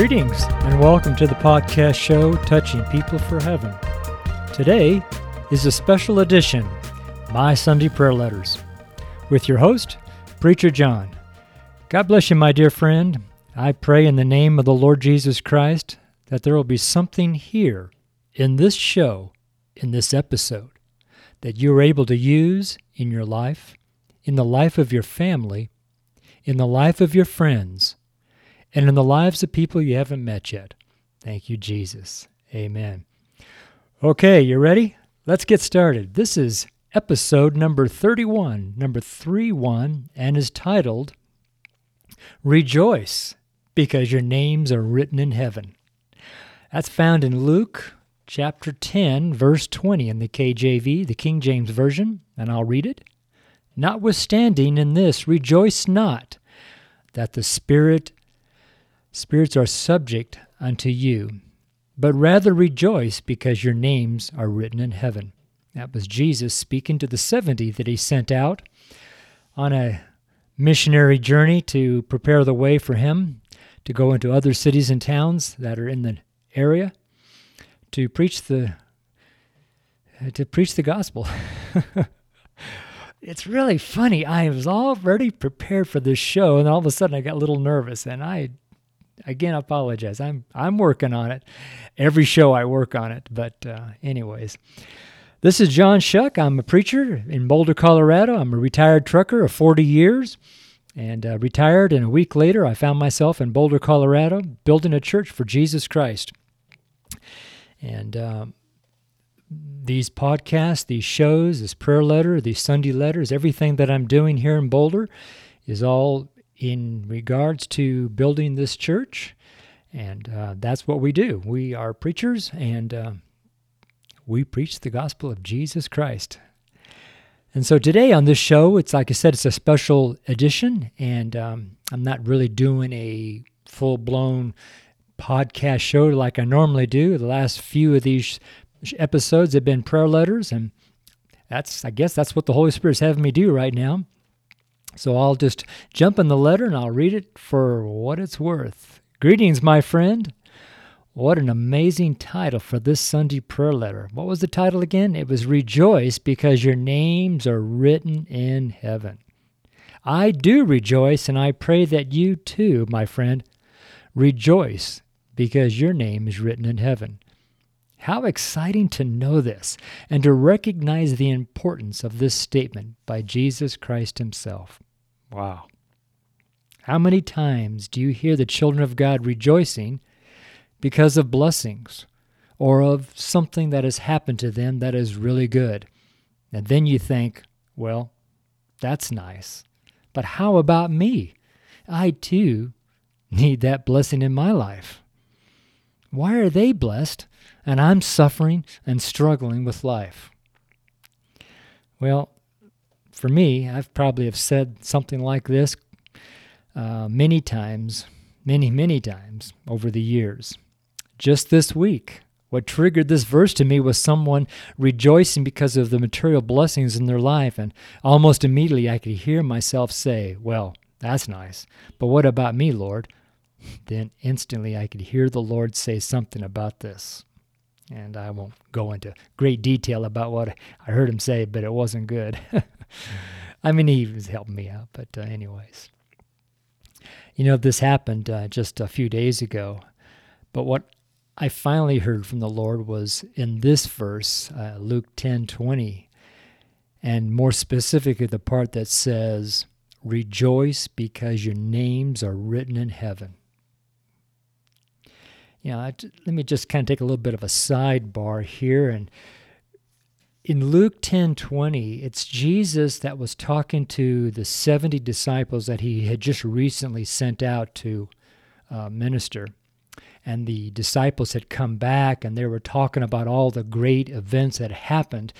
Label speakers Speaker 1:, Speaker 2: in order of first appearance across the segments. Speaker 1: Greetings and welcome to the podcast show Touching People for Heaven. Today is a special edition, My Sunday Prayer Letters, with your host, Preacher John. God bless you, my dear friend. I pray in the name of the Lord Jesus Christ that there will be something here in this show, in this episode, that you are able to use in your life, in the life of your family, in the life of your friends and in the lives of people you haven't met yet. Thank you, Jesus. Amen. Okay, you ready? Let's get started. This is episode number 31, number 31, and is titled Rejoice because your names are written in heaven. That's found in Luke chapter 10, verse 20 in the KJV, the King James Version, and I'll read it. Notwithstanding in this, rejoice not that the Spirit spirits are subject unto you, but rather rejoice because your names are written in heaven. That was Jesus speaking to the 70 that he sent out on a missionary journey to prepare the way for him to go into other cities and towns that are in the area to preach the to preach the gospel. it's really funny. I was already prepared for this show, and all of a sudden I got a little nervous, and I again, apologize. I'm I'm working on it. Every show I work on it, but uh, anyways. This is John Choque. I'm a preacher in Boulder, Colorado. I'm a retired trucker of 40 years and uh, retired. And a week later, I found myself in Boulder, Colorado, building a church for Jesus Christ. And um, these podcasts, these shows, this prayer letter, these Sunday letters, everything that I'm doing here in Boulder is all in regards to building this church. And uh, that's what we do. We are preachers and uh, we preach the gospel of Jesus Christ. And so today on this show, it's like I said, it's a special edition, and um, I'm not really doing a full blown podcast show like I normally do. The last few of these episodes have been prayer letters, and that's, I guess, that's what the Holy Spirit's having me do right now. So I'll just jump in the letter and I'll read it for what it's worth. Greetings, my friend. What an amazing title for this Sunday prayer letter. What was the title again? It was Rejoice because your names are written in heaven. I do rejoice, and I pray that you too, my friend, rejoice because your name is written in heaven. How exciting to know this and to recognize the importance of this statement by Jesus Christ Himself. Wow. How many times do you hear the children of God rejoicing because of blessings or of something that has happened to them that is really good? And then you think, well, that's nice. But how about me? I too need that blessing in my life. Why are they blessed and I'm suffering and struggling with life. Well, for me, I've probably have said something like this uh, many times, many, many times over the years. Just this week, what triggered this verse to me was someone rejoicing because of the material blessings in their life, and almost immediately I could hear myself say, Well, that's nice, but what about me, Lord? Then instantly I could hear the Lord say something about this. And I won't go into great detail about what I heard him say, but it wasn't good. I mean, he was helping me out, but uh, anyways. You know, this happened uh, just a few days ago, but what I finally heard from the Lord was in this verse, uh, Luke 10 20, and more specifically, the part that says, Rejoice because your names are written in heaven. You know, let me just kind of take a little bit of a sidebar here. And in Luke 10 20, it's Jesus that was talking to the 70 disciples that he had just recently sent out to uh, minister. And the disciples had come back and they were talking about all the great events that happened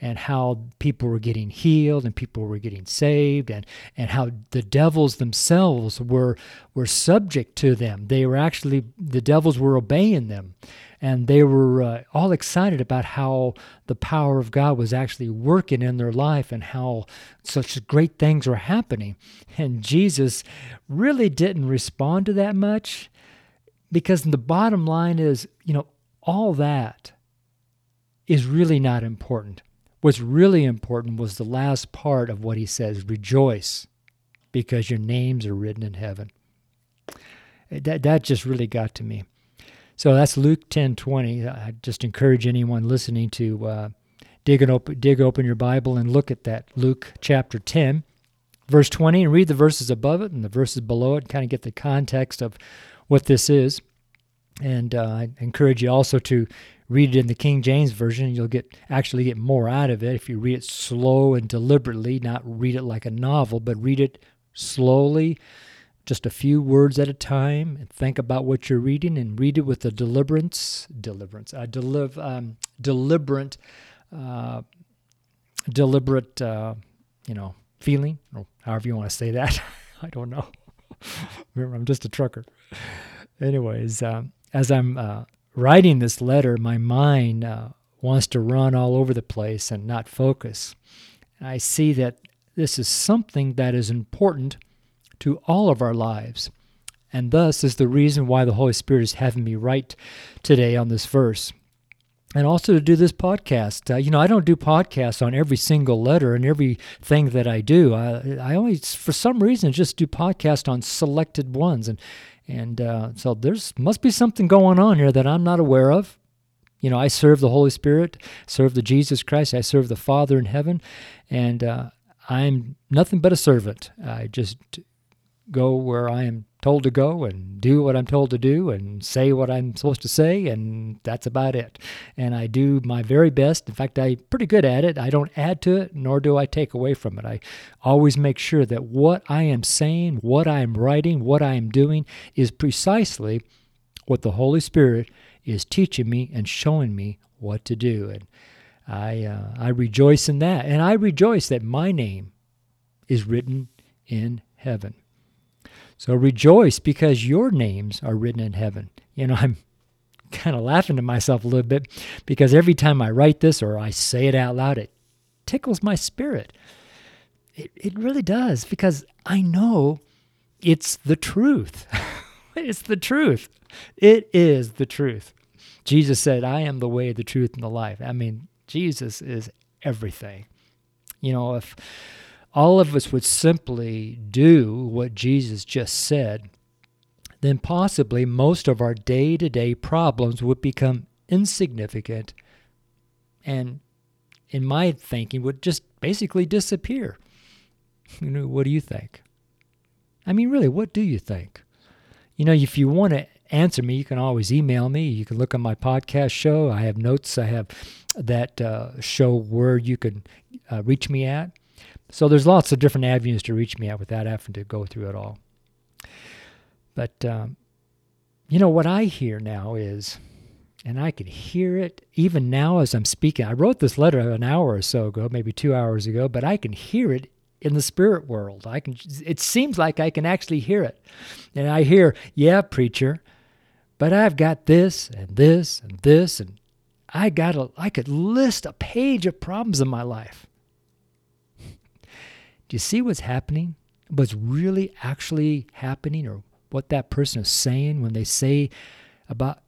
Speaker 1: and how people were getting healed and people were getting saved and, and how the devils themselves were were subject to them. They were actually the devils were obeying them. And they were uh, all excited about how the power of God was actually working in their life and how such great things were happening. And Jesus really didn't respond to that much because the bottom line is, you know, all that is really not important. What's really important was the last part of what he says rejoice because your names are written in heaven. Eh, that, that just really got to me. So that's Luke 10 20. I just encourage anyone listening to uh, dig, op- dig open your Bible and look at that. Luke chapter 10, verse 20, and read the verses above it and the verses below it, kind of get the context of what this is. And uh, I encourage you also to read it in the King James version, you'll get actually get more out of it if you read it slow and deliberately, not read it like a novel, but read it slowly, just a few words at a time, and think about what you're reading and read it with a deliverance, deliverance, a deliv, um, deliberate, uh, deliberate, uh, you know, feeling, or however you want to say that. I don't know. Remember, I'm just a trucker. Anyways, um, as I'm uh, writing this letter, my mind uh, wants to run all over the place and not focus. I see that this is something that is important to all of our lives, and thus is the reason why the Holy Spirit is having me write today on this verse. And also to do this podcast. Uh, you know, I don't do podcasts on every single letter and everything that I do. I, I always, for some reason, just do podcasts on selected ones. And and uh, so there's must be something going on here that I'm not aware of. You know, I serve the Holy Spirit, serve the Jesus Christ, I serve the Father in heaven, and uh, I'm nothing but a servant. I just go where I am told to go and do what I'm told to do and say what I'm supposed to say, and that's about it. And I do my very best. In fact, I'm pretty good at it. I don't add to it, nor do I take away from it. I always make sure that what I am saying, what I am writing, what I am doing is precisely what the Holy Spirit is teaching me and showing me what to do. And I, uh, I rejoice in that. And I rejoice that my name is written in heaven. So rejoice because your names are written in heaven. You know, I'm kind of laughing to myself a little bit because every time I write this or I say it out loud, it tickles my spirit. It, it really does because I know it's the truth. it's the truth. It is the truth. Jesus said, I am the way, the truth, and the life. I mean, Jesus is everything. You know, if all of us would simply do what Jesus just said, then possibly most of our day to day problems would become insignificant and, in my thinking, would just basically disappear. You know, what do you think? I mean, really, what do you think? You know, if you want to answer me, you can always email me. You can look on my podcast show. I have notes. I have that uh, show where you can uh, reach me at. So there's lots of different avenues to reach me out without having to go through it all. But um, you know what I hear now is, and I can hear it even now as I'm speaking. I wrote this letter an hour or so ago, maybe two hours ago, but I can hear it in the spirit world. I can. It seems like I can actually hear it, and I hear, "Yeah, preacher," but I've got this and this and this, and I got. A, I could list a page of problems in my life. Do you see what's happening? What's really actually happening, or what that person is saying when they say about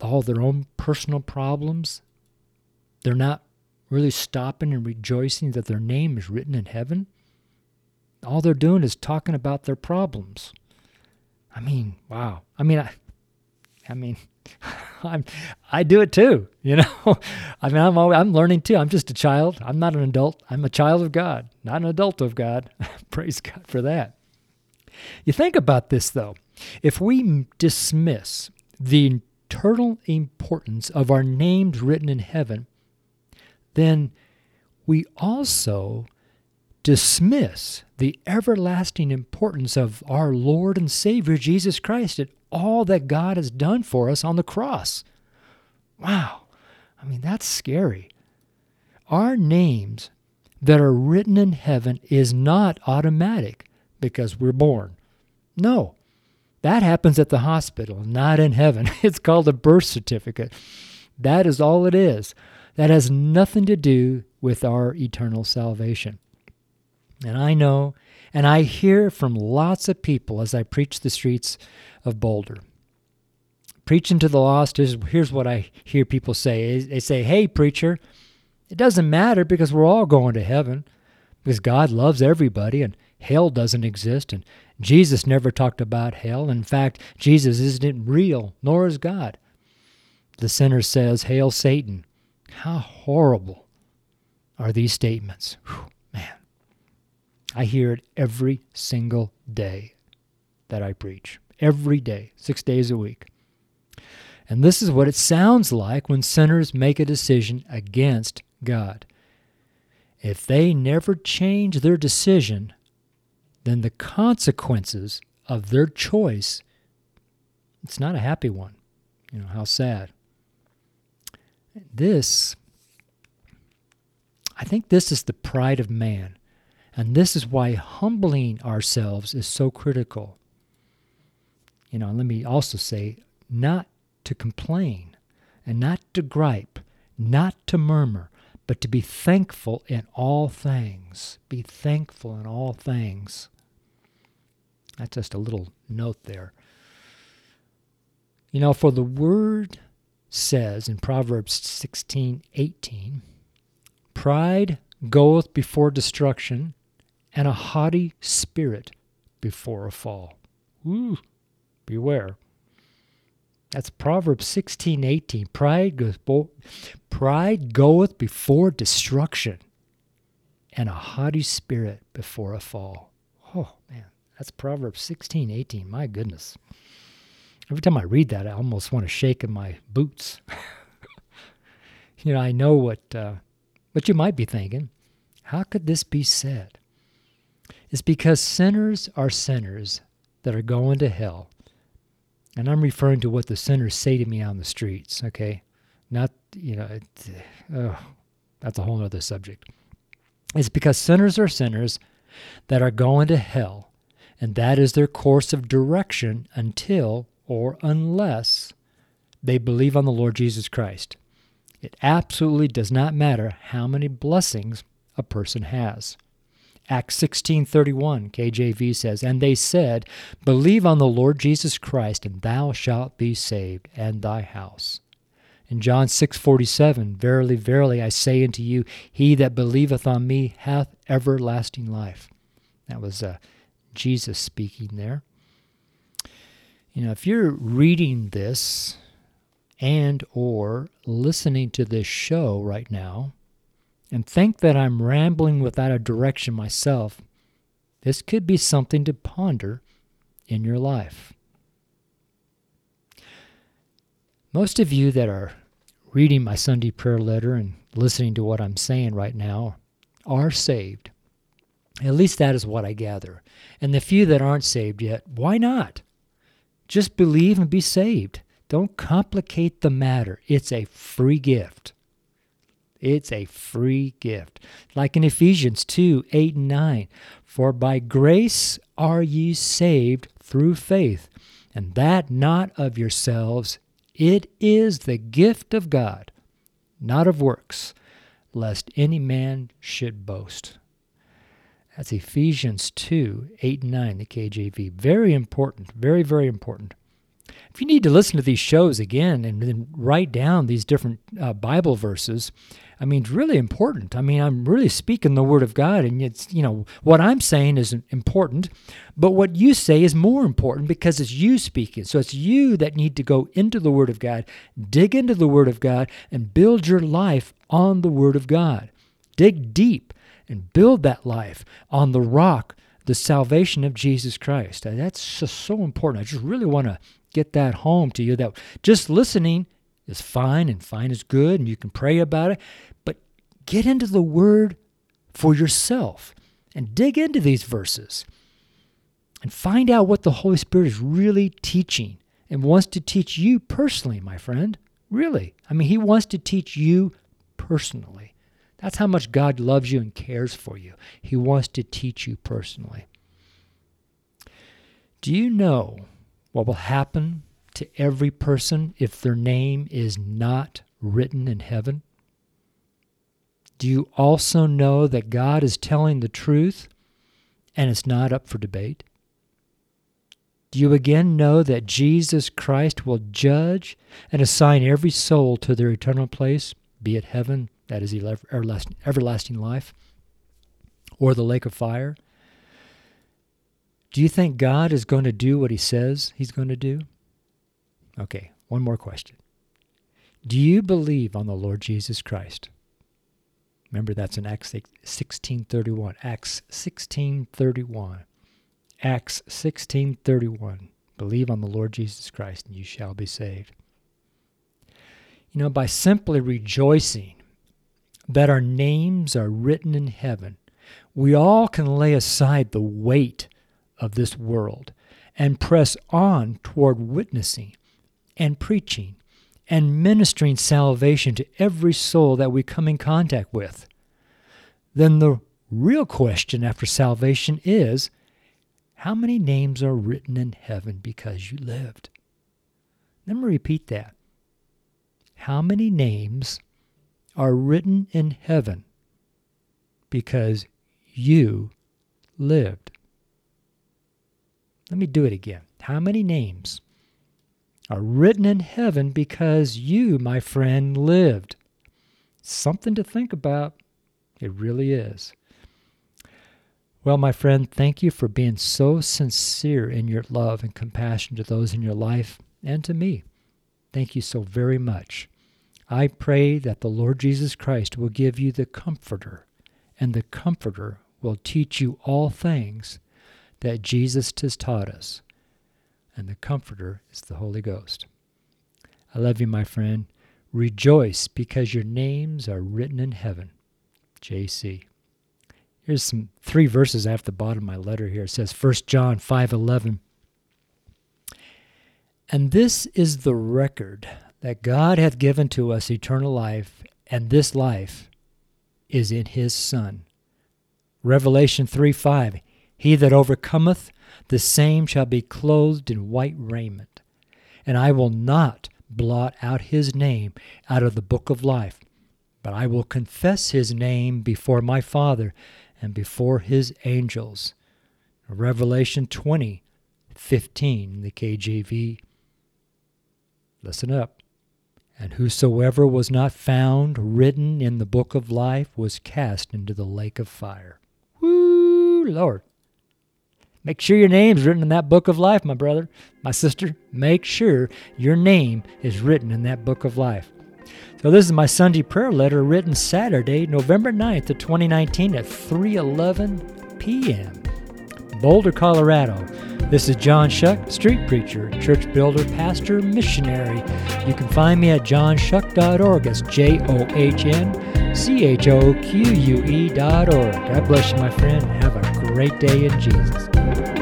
Speaker 1: all their own personal problems? They're not really stopping and rejoicing that their name is written in heaven. All they're doing is talking about their problems. I mean, wow. I mean, I, I mean, I'm, I do it too. You know, I mean, I'm always, I'm learning too. I'm just a child. I'm not an adult. I'm a child of God, not an adult of God. Praise God for that. You think about this though. If we dismiss the eternal importance of our names written in heaven, then we also dismiss the everlasting importance of our Lord and Savior Jesus Christ It all that God has done for us on the cross. Wow. I mean, that's scary. Our names that are written in heaven is not automatic because we're born. No, that happens at the hospital, not in heaven. It's called a birth certificate. That is all it is. That has nothing to do with our eternal salvation. And I know and I hear from lots of people as I preach the streets of Boulder. Preaching to the lost is here's what I hear people say. They say, Hey, preacher, it doesn't matter because we're all going to heaven because God loves everybody and hell doesn't exist. And Jesus never talked about hell. In fact, Jesus isn't real, nor is God. The sinner says, Hail Satan. How horrible are these statements? Whew. I hear it every single day that I preach, every day, six days a week. And this is what it sounds like when sinners make a decision against God. If they never change their decision, then the consequences of their choice it's not a happy one. You know, how sad. This I think this is the pride of man and this is why humbling ourselves is so critical. You know, let me also say not to complain and not to gripe, not to murmur, but to be thankful in all things. Be thankful in all things. That's just a little note there. You know, for the word says in Proverbs 16 18, pride goeth before destruction, and a haughty spirit before a fall. Ooh, beware. That's Proverbs 16, 18. Pride, goes bo- pride goeth before destruction, and a haughty spirit before a fall. Oh, man. That's Proverbs 16, 18. My goodness. Every time I read that, I almost want to shake in my boots. you know, I know what, uh, what you might be thinking. How could this be said? is because sinners are sinners that are going to hell. And I'm referring to what the sinners say to me on the streets, okay? Not, you know, it, oh, that's a whole other subject. It's because sinners are sinners that are going to hell, and that is their course of direction until or unless they believe on the Lord Jesus Christ. It absolutely does not matter how many blessings a person has. Acts 16:31 KJV says, "And they said, Believe on the Lord Jesus Christ, and thou shalt be saved, and thy house." In John 6:47, "Verily, verily, I say unto you, he that believeth on me hath everlasting life." That was uh, Jesus speaking there. You know, if you're reading this and or listening to this show right now, and think that I'm rambling without a direction myself, this could be something to ponder in your life. Most of you that are reading my Sunday prayer letter and listening to what I'm saying right now are saved. At least that is what I gather. And the few that aren't saved yet, why not? Just believe and be saved. Don't complicate the matter. It's a free gift. It's a free gift. Like in Ephesians 2 8 and 9. For by grace are ye saved through faith, and that not of yourselves. It is the gift of God, not of works, lest any man should boast. That's Ephesians 2 8 and 9, the KJV. Very important, very, very important. If you need to listen to these shows again and then write down these different uh, Bible verses, I mean, it's really important. I mean, I'm really speaking the word of God, and it's, you know, what I'm saying is important, but what you say is more important because it's you speaking. So it's you that need to go into the word of God, dig into the word of God, and build your life on the word of God. Dig deep and build that life on the rock, the salvation of Jesus Christ. And that's just so important. I just really want to get that home to you that just listening is fine and fine is good and you can pray about it get into the word for yourself and dig into these verses and find out what the Holy Spirit is really teaching and wants to teach you personally, my friend. Really. I mean, He wants to teach you personally. That's how much God loves you and cares for you. He wants to teach you personally. Do you know what will happen to every person if their name is not written in heaven? Do you also know that God is telling the truth and it's not up for debate? Do you again know that Jesus Christ will judge and assign every soul to their eternal place, be it heaven, that is everlasting life, or the lake of fire? Do you think God is going to do what he says he's going to do? Okay, one more question. Do you believe on the Lord Jesus Christ? Remember, that's in Acts 1631. Acts 1631. Acts 1631. Believe on the Lord Jesus Christ and you shall be saved. You know, by simply rejoicing that our names are written in heaven, we all can lay aside the weight of this world and press on toward witnessing and preaching and ministering salvation to every soul that we come in contact with, then the real question after salvation is how many names are written in heaven because you lived? Let me repeat that. How many names are written in heaven because you lived? Let me do it again. How many names are written in heaven because you, my friend, lived. Something to think about. It really is. Well, my friend, thank you for being so sincere in your love and compassion to those in your life and to me. Thank you so very much. I pray that the Lord Jesus Christ will give you the Comforter, and the Comforter will teach you all things that Jesus has taught us and the Comforter is the Holy Ghost. I love you, my friend. Rejoice because your names are written in heaven. JC. Here's some three verses at the bottom of my letter here. It says 1 John 5:11. And this is the record that God hath given to us eternal life, and this life is in his son. Revelation 3 5 He that overcometh the same shall be clothed in white raiment, and I will not blot out his name out of the book of life, but I will confess his name before my Father and before his angels. Revelation 20, 15, the KJV. Listen up. And whosoever was not found written in the book of life was cast into the lake of fire. Woo, Lord. Make sure your name's written in that book of life, my brother, my sister. Make sure your name is written in that book of life. So this is my Sunday prayer letter written Saturday, November 9th of 2019 at 3:11 p.m. Boulder, Colorado. This is John Choque, street preacher, church builder, pastor, missionary. You can find me at johnchoque.org. That's J O H N C H O Q U E dot org. God bless you, my friend. Have a great day in Jesus.